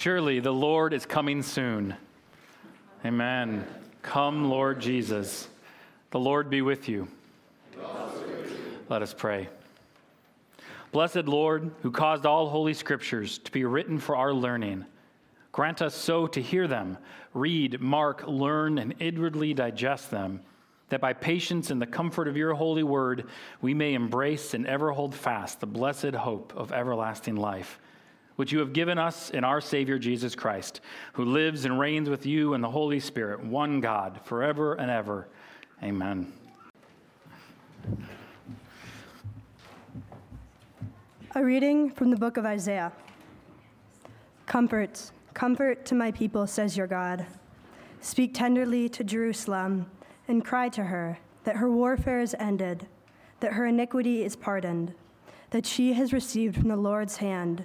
Surely the Lord is coming soon. Amen. Come, Lord Jesus. The Lord be with you. Let us pray. Blessed Lord, who caused all holy scriptures to be written for our learning, grant us so to hear them, read, mark, learn, and inwardly digest them, that by patience and the comfort of your holy word we may embrace and ever hold fast the blessed hope of everlasting life which you have given us in our Savior Jesus Christ, who lives and reigns with you in the Holy Spirit, one God, forever and ever. Amen. A reading from the book of Isaiah. Comfort, comfort to my people, says your God. Speak tenderly to Jerusalem and cry to her that her warfare is ended, that her iniquity is pardoned, that she has received from the Lord's hand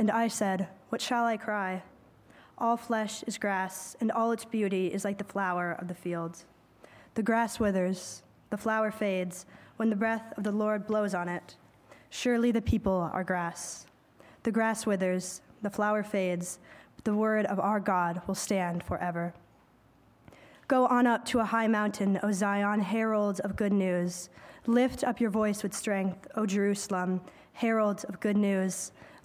And I said, What shall I cry? All flesh is grass, and all its beauty is like the flower of the fields. The grass withers, the flower fades, when the breath of the Lord blows on it. Surely the people are grass. The grass withers, the flower fades, but the word of our God will stand forever. Go on up to a high mountain, O Zion, heralds of good news. Lift up your voice with strength, O Jerusalem, heralds of good news.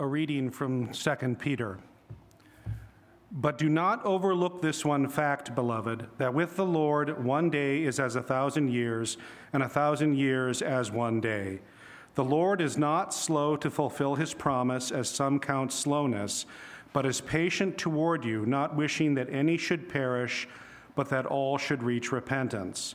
A reading from 2 Peter. But do not overlook this one fact, beloved, that with the Lord one day is as a thousand years, and a thousand years as one day. The Lord is not slow to fulfill his promise, as some count slowness, but is patient toward you, not wishing that any should perish, but that all should reach repentance.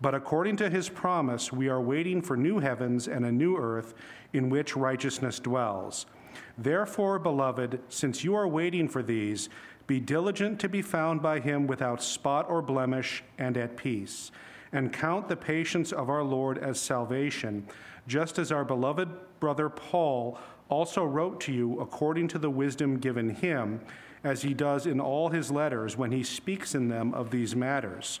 But according to his promise, we are waiting for new heavens and a new earth in which righteousness dwells. Therefore, beloved, since you are waiting for these, be diligent to be found by him without spot or blemish and at peace. And count the patience of our Lord as salvation, just as our beloved brother Paul also wrote to you according to the wisdom given him, as he does in all his letters when he speaks in them of these matters.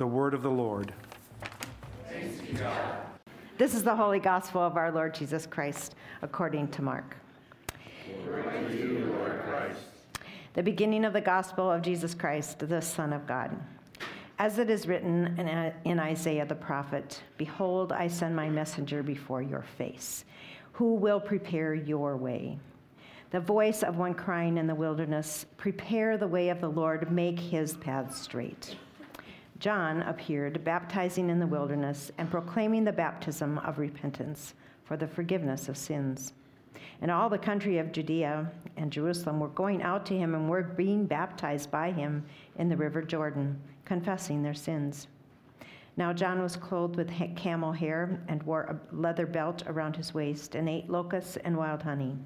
The word of the Lord. This is the holy gospel of our Lord Jesus Christ, according to Mark. To you, the beginning of the gospel of Jesus Christ, the Son of God. As it is written in Isaiah the prophet Behold, I send my messenger before your face, who will prepare your way. The voice of one crying in the wilderness, Prepare the way of the Lord, make his path straight. John appeared baptizing in the wilderness and proclaiming the baptism of repentance for the forgiveness of sins. And all the country of Judea and Jerusalem were going out to him and were being baptized by him in the river Jordan, confessing their sins. Now John was clothed with camel hair and wore a leather belt around his waist and ate locusts and wild honey.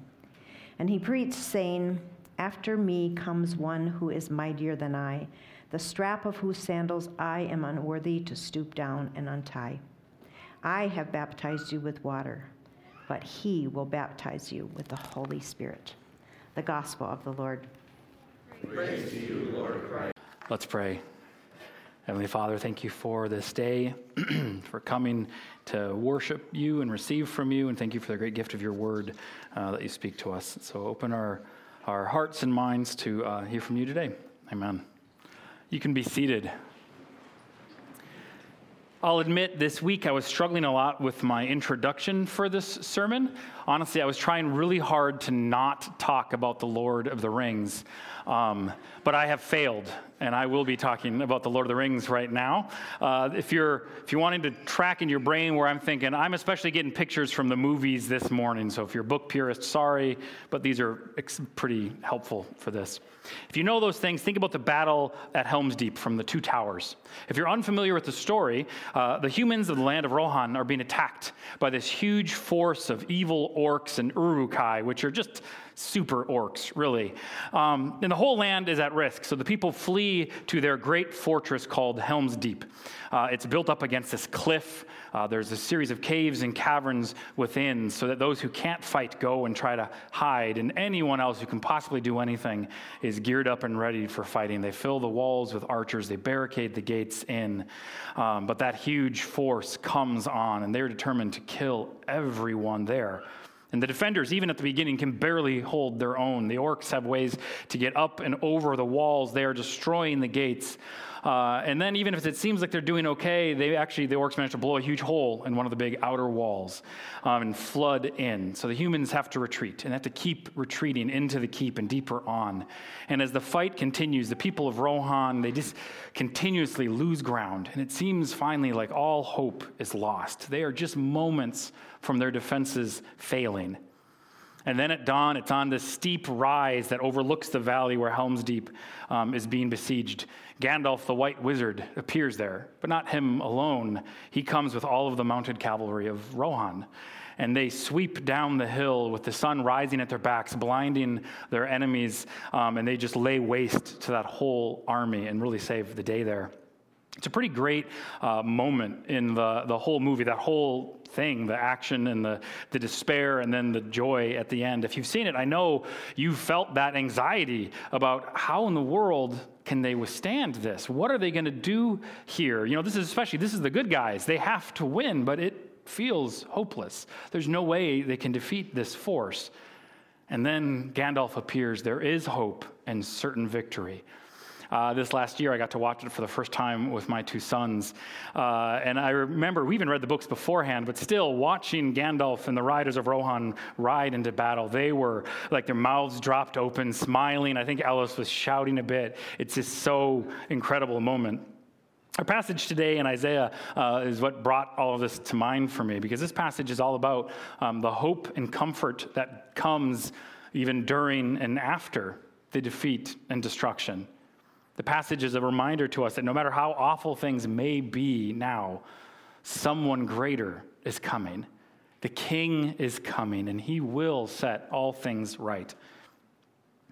And he preached, saying, After me comes one who is mightier than I the strap of whose sandals I am unworthy to stoop down and untie. I have baptized you with water, but he will baptize you with the Holy Spirit. The gospel of the Lord. Praise to you, Lord Christ. Let's pray. Heavenly Father, thank you for this day, for coming to worship you and receive from you, and thank you for the great gift of your word uh, that you speak to us. So open our, our hearts and minds to uh, hear from you today. Amen. You can be seated. I'll admit this week I was struggling a lot with my introduction for this sermon. Honestly, I was trying really hard to not talk about the Lord of the Rings, um, but I have failed and I will be talking about the Lord of the Rings right now. Uh, if you're if you wanting to track in your brain where I'm thinking, I'm especially getting pictures from the movies this morning. So if you're a book purist, sorry, but these are ex- pretty helpful for this. If you know those things, think about the battle at Helm's Deep from the Two Towers. If you're unfamiliar with the story, uh, the humans of the land of Rohan are being attacked by this huge force of evil orcs and Uruk-hai, which are just super orcs, really. Um, and the whole land is at risk. So the people flee to their great fortress called Helm's Deep. Uh, it's built up against this cliff. Uh, there's a series of caves and caverns within so that those who can't fight go and try to hide. And anyone else who can possibly do anything is geared up and ready for fighting. They fill the walls with archers, they barricade the gates in. Um, but that huge force comes on, and they're determined to kill everyone there. And the defenders, even at the beginning, can barely hold their own. The orcs have ways to get up and over the walls. They are destroying the gates. Uh, and then, even if it seems like they're doing okay, they actually, the orcs manage to blow a huge hole in one of the big outer walls um, and flood in. So the humans have to retreat and have to keep retreating into the keep and deeper on. And as the fight continues, the people of Rohan, they just continuously lose ground. And it seems finally like all hope is lost. They are just moments from their defenses failing. And then at dawn, it's on this steep rise that overlooks the valley where Helm's Deep um, is being besieged. Gandalf the White Wizard appears there, but not him alone. He comes with all of the mounted cavalry of Rohan. And they sweep down the hill with the sun rising at their backs, blinding their enemies, um, and they just lay waste to that whole army and really save the day there. It's a pretty great uh, moment in the, the whole movie, that whole thing the action and the, the despair and then the joy at the end. If you've seen it, I know you felt that anxiety about how in the world can they withstand this? What are they going to do here? You know, this is especially, this is the good guys. They have to win, but it feels hopeless. There's no way they can defeat this force. And then Gandalf appears. There is hope and certain victory. Uh, this last year, I got to watch it for the first time with my two sons. Uh, and I remember, we even read the books beforehand, but still watching Gandalf and the riders of Rohan ride into battle, they were like their mouths dropped open, smiling. I think Ellis was shouting a bit. It's just so incredible moment. Our passage today in Isaiah uh, is what brought all of this to mind for me because this passage is all about um, the hope and comfort that comes even during and after the defeat and destruction. The passage is a reminder to us that no matter how awful things may be now, someone greater is coming. The king is coming, and he will set all things right.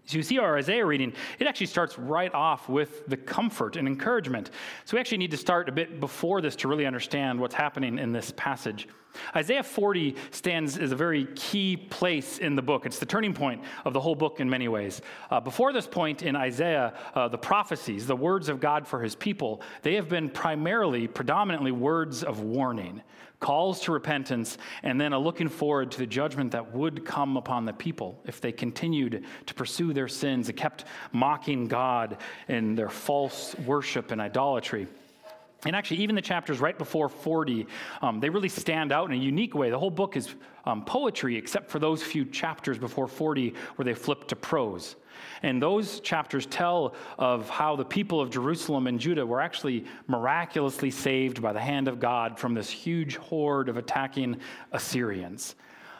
So you see our Isaiah reading, it actually starts right off with the comfort and encouragement. So we actually need to start a bit before this to really understand what's happening in this passage. Isaiah 40 stands as a very key place in the book. It's the turning point of the whole book in many ways. Uh, before this point in Isaiah, uh, the prophecies, the words of God for his people, they have been primarily, predominantly words of warning, calls to repentance, and then a looking forward to the judgment that would come upon the people if they continued to pursue their sins and kept mocking God in their false worship and idolatry. And actually, even the chapters right before 40, um, they really stand out in a unique way. The whole book is um, poetry, except for those few chapters before 40 where they flip to prose. And those chapters tell of how the people of Jerusalem and Judah were actually miraculously saved by the hand of God from this huge horde of attacking Assyrians.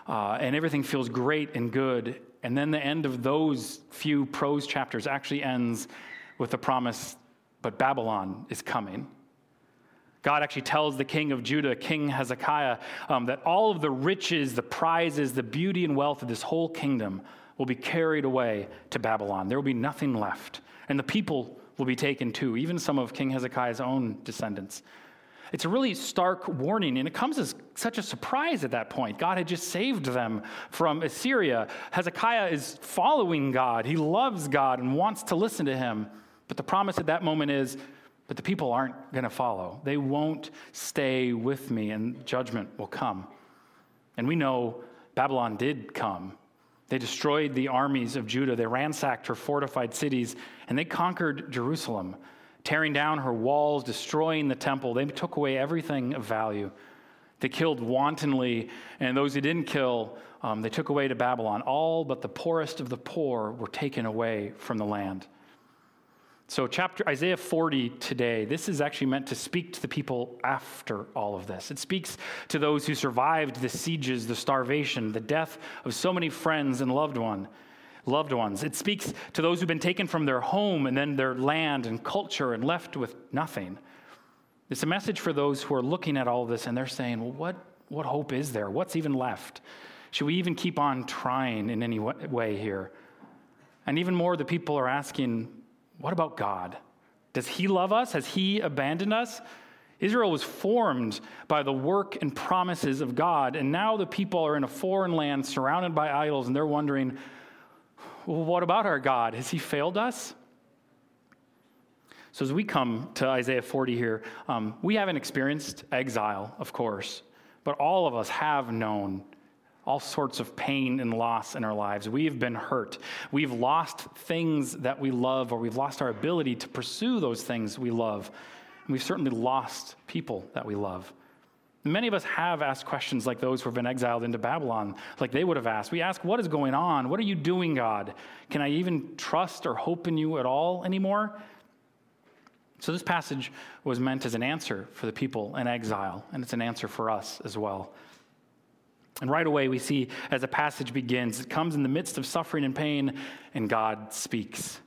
Uh, and everything feels great and good. And then the end of those few prose chapters actually ends with the promise, but Babylon is coming. God actually tells the king of Judah, King Hezekiah, um, that all of the riches, the prizes, the beauty and wealth of this whole kingdom will be carried away to Babylon. There will be nothing left. And the people will be taken too, even some of King Hezekiah's own descendants. It's a really stark warning, and it comes as such a surprise at that point. God had just saved them from Assyria. Hezekiah is following God, he loves God and wants to listen to him. But the promise at that moment is but the people aren't going to follow. They won't stay with me, and judgment will come. And we know Babylon did come. They destroyed the armies of Judah, they ransacked her fortified cities, and they conquered Jerusalem, tearing down her walls, destroying the temple. They took away everything of value. They killed wantonly, and those who didn't kill, um, they took away to Babylon. All but the poorest of the poor were taken away from the land. So, chapter Isaiah 40 today, this is actually meant to speak to the people after all of this. It speaks to those who survived the sieges, the starvation, the death of so many friends and loved one, loved ones. It speaks to those who've been taken from their home and then their land and culture and left with nothing. It's a message for those who are looking at all of this and they're saying, well, what, what hope is there? What's even left? Should we even keep on trying in any way here? And even more, the people are asking, what about God? Does he love us? Has he abandoned us? Israel was formed by the work and promises of God, and now the people are in a foreign land surrounded by idols, and they're wondering, well, what about our God? Has he failed us? So, as we come to Isaiah 40 here, um, we haven't experienced exile, of course, but all of us have known all sorts of pain and loss in our lives. We have been hurt. We've lost things that we love, or we've lost our ability to pursue those things we love. And we've certainly lost people that we love. Many of us have asked questions like those who have been exiled into Babylon, like they would have asked. We ask, What is going on? What are you doing, God? Can I even trust or hope in you at all anymore? So, this passage was meant as an answer for the people in exile, and it's an answer for us as well. And right away, we see as the passage begins, it comes in the midst of suffering and pain, and God speaks.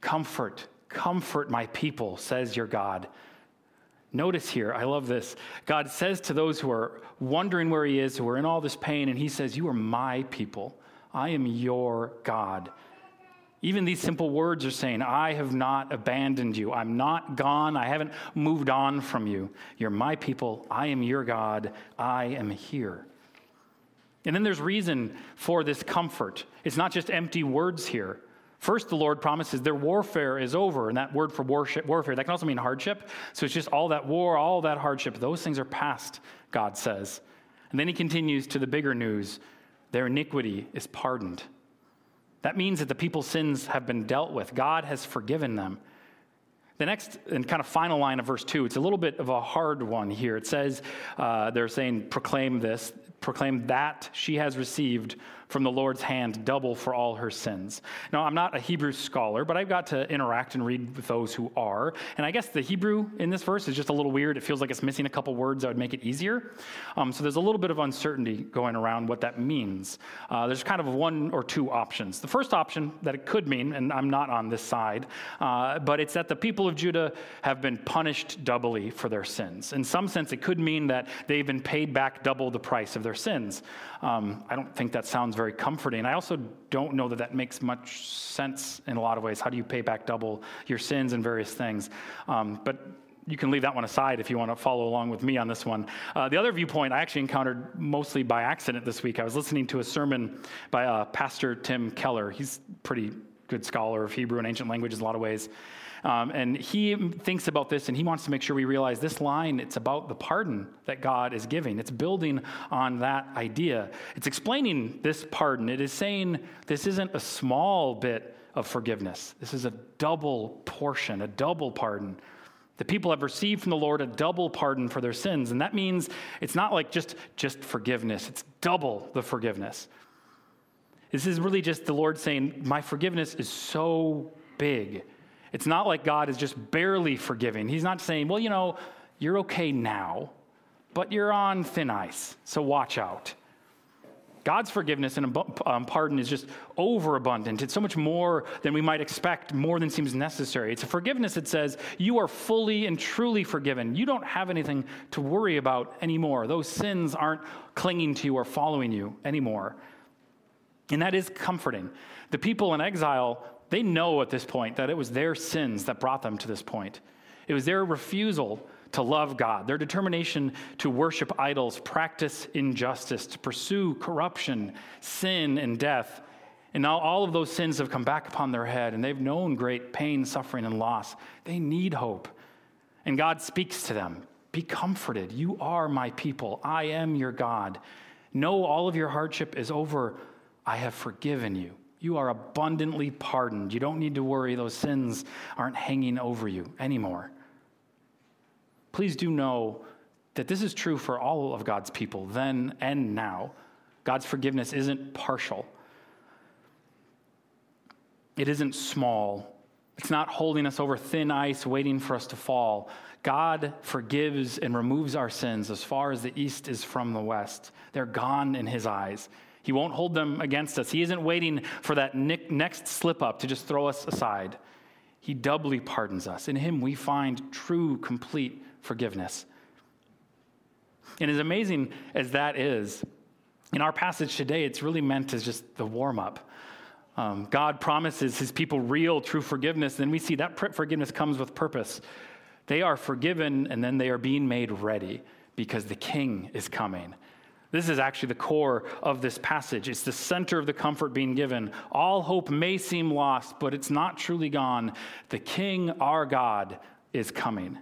Comfort, comfort my people, says your God. Notice here, I love this. God says to those who are wondering where He is, who are in all this pain, and He says, You are my people. I am your God. Even these simple words are saying, I have not abandoned you. I'm not gone. I haven't moved on from you. You're my people. I am your God. I am here. And then there's reason for this comfort. It's not just empty words here. First, the Lord promises their warfare is over, and that word for worship, warfare, that can also mean hardship. So it's just all that war, all that hardship, those things are past, God says. And then he continues to the bigger news their iniquity is pardoned. That means that the people's sins have been dealt with, God has forgiven them. The next and kind of final line of verse 2, it's a little bit of a hard one here. It says, uh, they're saying, proclaim this proclaim that she has received from the Lord's hand double for all her sins. Now, I'm not a Hebrew scholar, but I've got to interact and read with those who are. And I guess the Hebrew in this verse is just a little weird. It feels like it's missing a couple words that would make it easier. Um, so there's a little bit of uncertainty going around what that means. Uh, there's kind of one or two options. The first option that it could mean, and I'm not on this side, uh, but it's that the people of Judah have been punished doubly for their sins. In some sense, it could mean that they've been paid back double the price of their sins. Um, I don't think that sounds very comforting. I also don't know that that makes much sense in a lot of ways. How do you pay back double your sins and various things? Um, but you can leave that one aside if you want to follow along with me on this one. Uh, the other viewpoint I actually encountered mostly by accident this week. I was listening to a sermon by uh, Pastor Tim Keller. He's pretty good scholar of Hebrew and ancient languages in a lot of ways. Um, and he thinks about this and he wants to make sure we realize this line, it's about the pardon that God is giving. It's building on that idea. It's explaining this pardon. It is saying this isn't a small bit of forgiveness, this is a double portion, a double pardon. The people have received from the Lord a double pardon for their sins. And that means it's not like just, just forgiveness, it's double the forgiveness. This is really just the Lord saying, My forgiveness is so big. It's not like God is just barely forgiving. He's not saying, Well, you know, you're okay now, but you're on thin ice, so watch out. God's forgiveness and um, pardon is just overabundant. It's so much more than we might expect, more than seems necessary. It's a forgiveness that says, You are fully and truly forgiven. You don't have anything to worry about anymore. Those sins aren't clinging to you or following you anymore. And that is comforting. The people in exile, they know at this point that it was their sins that brought them to this point. It was their refusal to love God, their determination to worship idols, practice injustice, to pursue corruption, sin, and death. And now all of those sins have come back upon their head, and they've known great pain, suffering, and loss. They need hope. And God speaks to them Be comforted. You are my people. I am your God. Know all of your hardship is over. I have forgiven you. You are abundantly pardoned. You don't need to worry. Those sins aren't hanging over you anymore. Please do know that this is true for all of God's people, then and now. God's forgiveness isn't partial, it isn't small. It's not holding us over thin ice, waiting for us to fall. God forgives and removes our sins as far as the east is from the west. They're gone in His eyes. He won't hold them against us. He isn't waiting for that next slip up to just throw us aside. He doubly pardons us. In Him, we find true, complete forgiveness. And as amazing as that is, in our passage today, it's really meant as just the warm up. Um, God promises his people real, true forgiveness. Then we see that forgiveness comes with purpose. They are forgiven and then they are being made ready because the king is coming. This is actually the core of this passage. It's the center of the comfort being given. All hope may seem lost, but it's not truly gone. The king, our God, is coming.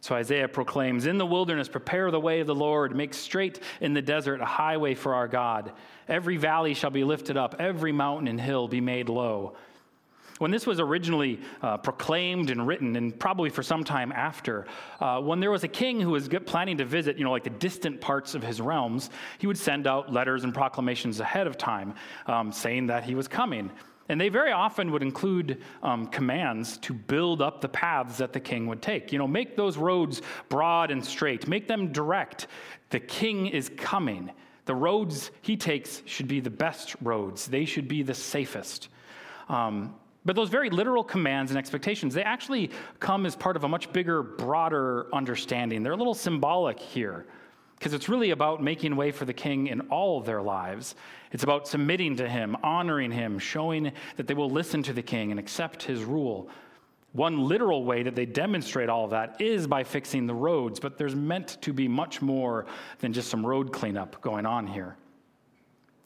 So Isaiah proclaims In the wilderness, prepare the way of the Lord, make straight in the desert a highway for our God. Every valley shall be lifted up, every mountain and hill be made low. When this was originally uh, proclaimed and written, and probably for some time after, uh, when there was a king who was planning to visit, you know, like the distant parts of his realms, he would send out letters and proclamations ahead of time um, saying that he was coming. And they very often would include um, commands to build up the paths that the king would take. You know, make those roads broad and straight, make them direct. The king is coming. The roads he takes should be the best roads, they should be the safest. Um, but those very literal commands and expectations, they actually come as part of a much bigger, broader understanding. They're a little symbolic here because it's really about making way for the king in all their lives. It's about submitting to him, honoring him, showing that they will listen to the king and accept his rule. One literal way that they demonstrate all of that is by fixing the roads, but there's meant to be much more than just some road cleanup going on here.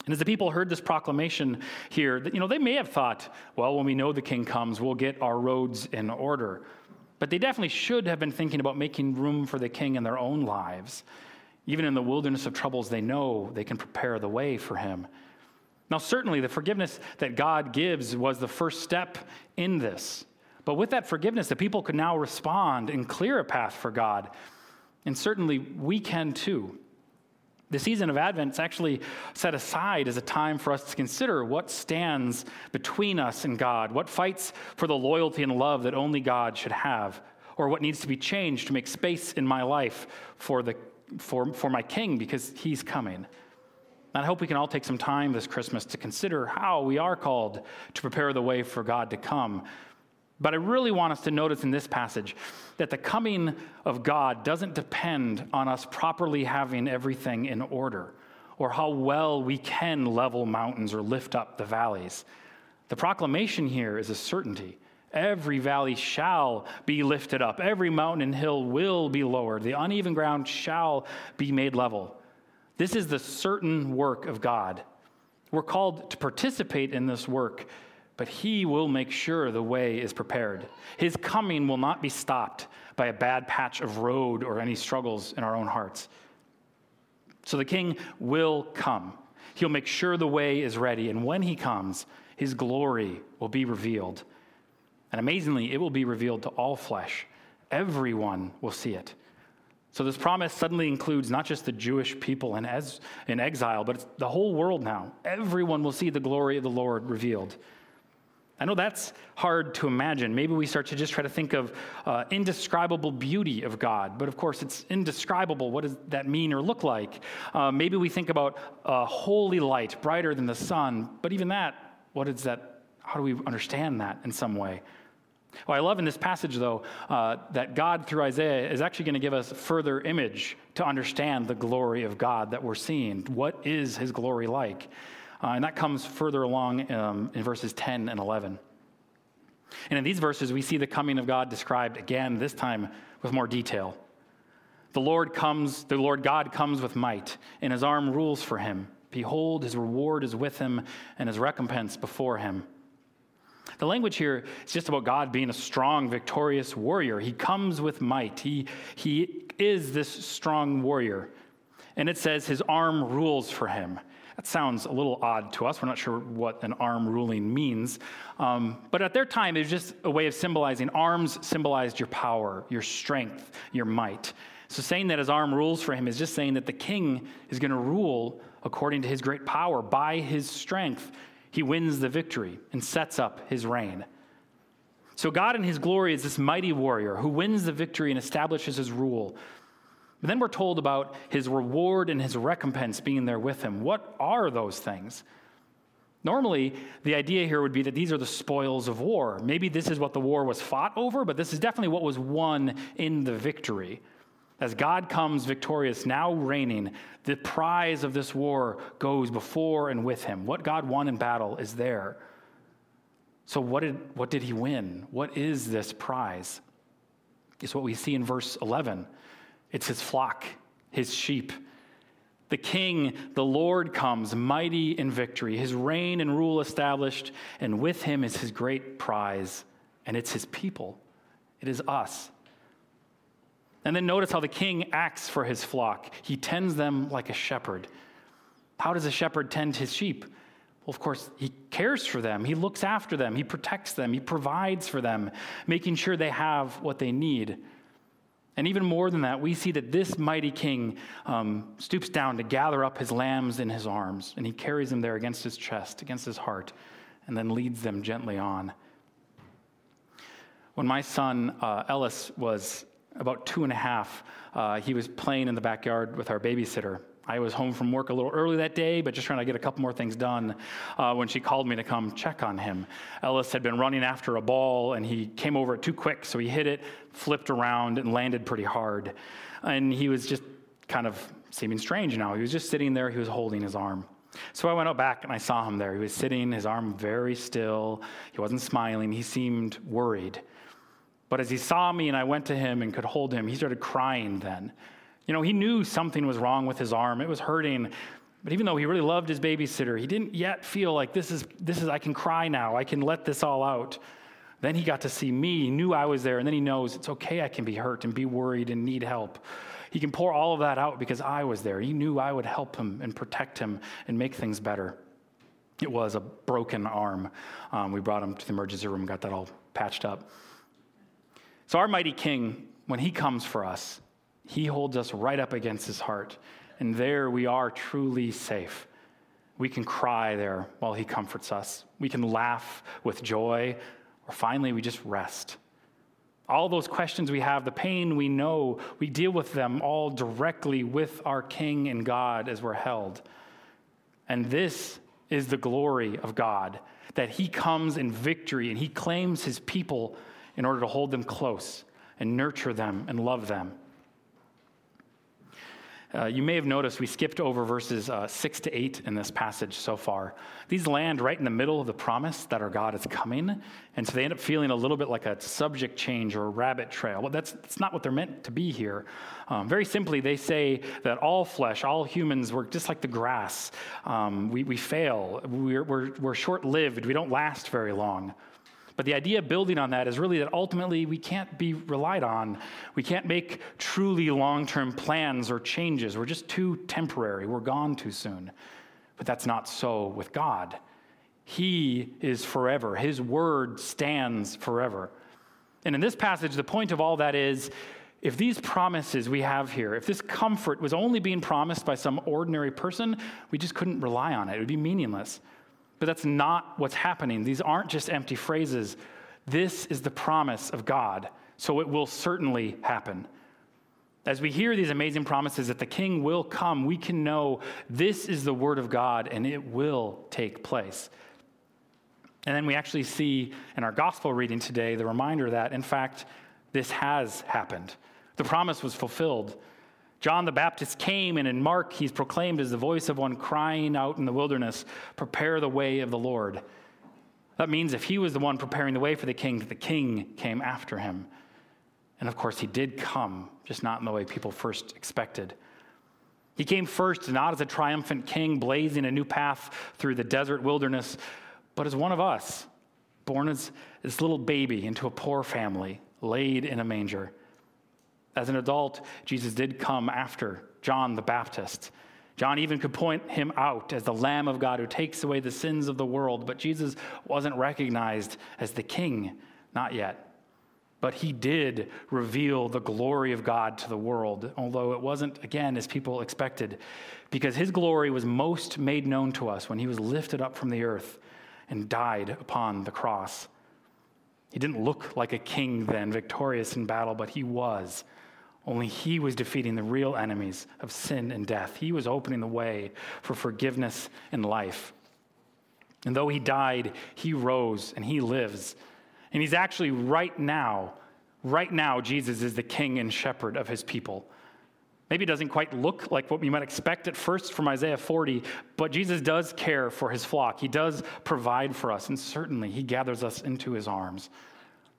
And as the people heard this proclamation here, you know, they may have thought, well, when we know the king comes, we'll get our roads in order. But they definitely should have been thinking about making room for the king in their own lives. Even in the wilderness of troubles, they know they can prepare the way for him. Now, certainly, the forgiveness that God gives was the first step in this. But with that forgiveness, the people could now respond and clear a path for God. And certainly, we can too. The season of Advent is actually set aside as a time for us to consider what stands between us and God, what fights for the loyalty and love that only God should have, or what needs to be changed to make space in my life for the for, for my king because he's coming. And I hope we can all take some time this Christmas to consider how we are called to prepare the way for God to come. But I really want us to notice in this passage that the coming of God doesn't depend on us properly having everything in order or how well we can level mountains or lift up the valleys. The proclamation here is a certainty. Every valley shall be lifted up, every mountain and hill will be lowered, the uneven ground shall be made level. This is the certain work of God. We're called to participate in this work, but He will make sure the way is prepared. His coming will not be stopped by a bad patch of road or any struggles in our own hearts. So the King will come. He'll make sure the way is ready, and when He comes, His glory will be revealed. And amazingly, it will be revealed to all flesh. everyone will see it. So this promise suddenly includes not just the Jewish people in, exile, but the whole world now. Everyone will see the glory of the Lord revealed. I know that's hard to imagine. Maybe we start to just try to think of uh, indescribable beauty of God, but of course it's indescribable. What does that mean or look like? Uh, maybe we think about a holy light, brighter than the sun, but even that, what is that? How do we understand that in some way? Well, I love in this passage, though, uh, that God, through Isaiah, is actually going to give us further image to understand the glory of God that we're seeing. What is his glory like? Uh, and that comes further along um, in verses 10 and 11. And in these verses, we see the coming of God described again, this time with more detail. The Lord comes, the Lord God comes with might, and his arm rules for him. Behold, his reward is with him, and his recompense before him. The language here is just about God being a strong, victorious warrior. He comes with might. He, he is this strong warrior. And it says his arm rules for him. That sounds a little odd to us. We're not sure what an arm ruling means. Um, but at their time, it was just a way of symbolizing arms symbolized your power, your strength, your might. So saying that his arm rules for him is just saying that the king is going to rule according to his great power by his strength he wins the victory and sets up his reign. So, God in his glory is this mighty warrior who wins the victory and establishes his rule. But then we're told about his reward and his recompense being there with him. What are those things? Normally, the idea here would be that these are the spoils of war. Maybe this is what the war was fought over, but this is definitely what was won in the victory. As God comes victorious, now reigning, the prize of this war goes before and with him. What God won in battle is there. So, what did, what did he win? What is this prize? It's what we see in verse 11 it's his flock, his sheep. The king, the Lord, comes mighty in victory, his reign and rule established, and with him is his great prize, and it's his people. It is us. And then notice how the king acts for his flock. He tends them like a shepherd. How does a shepherd tend his sheep? Well, of course, he cares for them, he looks after them, he protects them, he provides for them, making sure they have what they need. And even more than that, we see that this mighty king um, stoops down to gather up his lambs in his arms, and he carries them there against his chest, against his heart, and then leads them gently on. When my son uh, Ellis was about two and a half, uh, he was playing in the backyard with our babysitter. I was home from work a little early that day, but just trying to get a couple more things done uh, when she called me to come check on him. Ellis had been running after a ball and he came over it too quick, so he hit it, flipped around, and landed pretty hard. And he was just kind of seeming strange now. He was just sitting there, he was holding his arm. So I went out back and I saw him there. He was sitting, his arm very still. He wasn't smiling, he seemed worried. But as he saw me and I went to him and could hold him, he started crying then. You know, he knew something was wrong with his arm, it was hurting. But even though he really loved his babysitter, he didn't yet feel like this is, this is I can cry now, I can let this all out. Then he got to see me, he knew I was there, and then he knows it's okay, I can be hurt and be worried and need help. He can pour all of that out because I was there. He knew I would help him and protect him and make things better. It was a broken arm. Um, we brought him to the emergency room, got that all patched up. So, our mighty King, when he comes for us, he holds us right up against his heart. And there we are truly safe. We can cry there while he comforts us. We can laugh with joy, or finally, we just rest. All those questions we have, the pain we know, we deal with them all directly with our King and God as we're held. And this is the glory of God that he comes in victory and he claims his people in order to hold them close and nurture them and love them. Uh, you may have noticed we skipped over verses uh, 6 to 8 in this passage so far. These land right in the middle of the promise that our God is coming, and so they end up feeling a little bit like a subject change or a rabbit trail. Well, that's, that's not what they're meant to be here. Um, very simply, they say that all flesh, all humans, we're just like the grass. Um, we, we fail, we're, we're, we're short lived, we don't last very long. But the idea building on that is really that ultimately we can't be relied on. We can't make truly long term plans or changes. We're just too temporary. We're gone too soon. But that's not so with God. He is forever, His word stands forever. And in this passage, the point of all that is if these promises we have here, if this comfort was only being promised by some ordinary person, we just couldn't rely on it. It would be meaningless. But that's not what's happening. These aren't just empty phrases. This is the promise of God, so it will certainly happen. As we hear these amazing promises that the king will come, we can know this is the word of God and it will take place. And then we actually see in our gospel reading today the reminder that, in fact, this has happened. The promise was fulfilled. John the Baptist came, and in Mark, he's proclaimed as the voice of one crying out in the wilderness, Prepare the way of the Lord. That means if he was the one preparing the way for the king, the king came after him. And of course, he did come, just not in the way people first expected. He came first, not as a triumphant king blazing a new path through the desert wilderness, but as one of us, born as this little baby into a poor family, laid in a manger. As an adult, Jesus did come after John the Baptist. John even could point him out as the Lamb of God who takes away the sins of the world, but Jesus wasn't recognized as the King, not yet. But he did reveal the glory of God to the world, although it wasn't, again, as people expected, because his glory was most made known to us when he was lifted up from the earth and died upon the cross. He didn't look like a king then, victorious in battle, but he was. Only he was defeating the real enemies of sin and death. He was opening the way for forgiveness and life. And though he died, he rose and he lives. And he's actually right now, right now, Jesus is the king and shepherd of his people. Maybe it doesn't quite look like what we might expect at first from Isaiah 40, but Jesus does care for his flock. He does provide for us, and certainly he gathers us into his arms.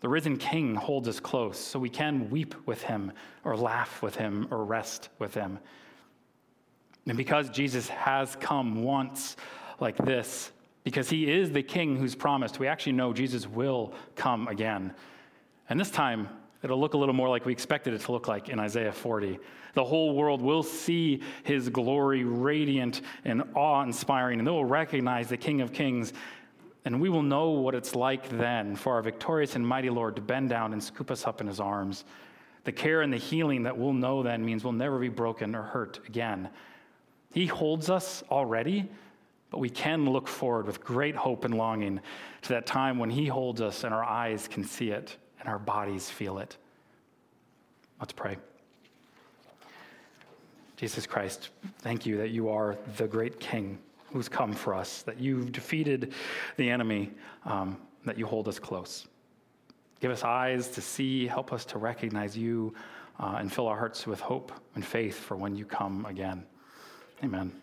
The risen king holds us close, so we can weep with him, or laugh with him, or rest with him. And because Jesus has come once like this, because he is the king who's promised, we actually know Jesus will come again. And this time, it'll look a little more like we expected it to look like in Isaiah 40. The whole world will see his glory radiant and awe inspiring, and they will recognize the King of Kings. And we will know what it's like then for our victorious and mighty Lord to bend down and scoop us up in his arms. The care and the healing that we'll know then means we'll never be broken or hurt again. He holds us already, but we can look forward with great hope and longing to that time when He holds us and our eyes can see it and our bodies feel it. Let's pray. Jesus Christ, thank you that you are the great King who's come for us, that you've defeated the enemy, um, that you hold us close. Give us eyes to see, help us to recognize you, uh, and fill our hearts with hope and faith for when you come again. Amen.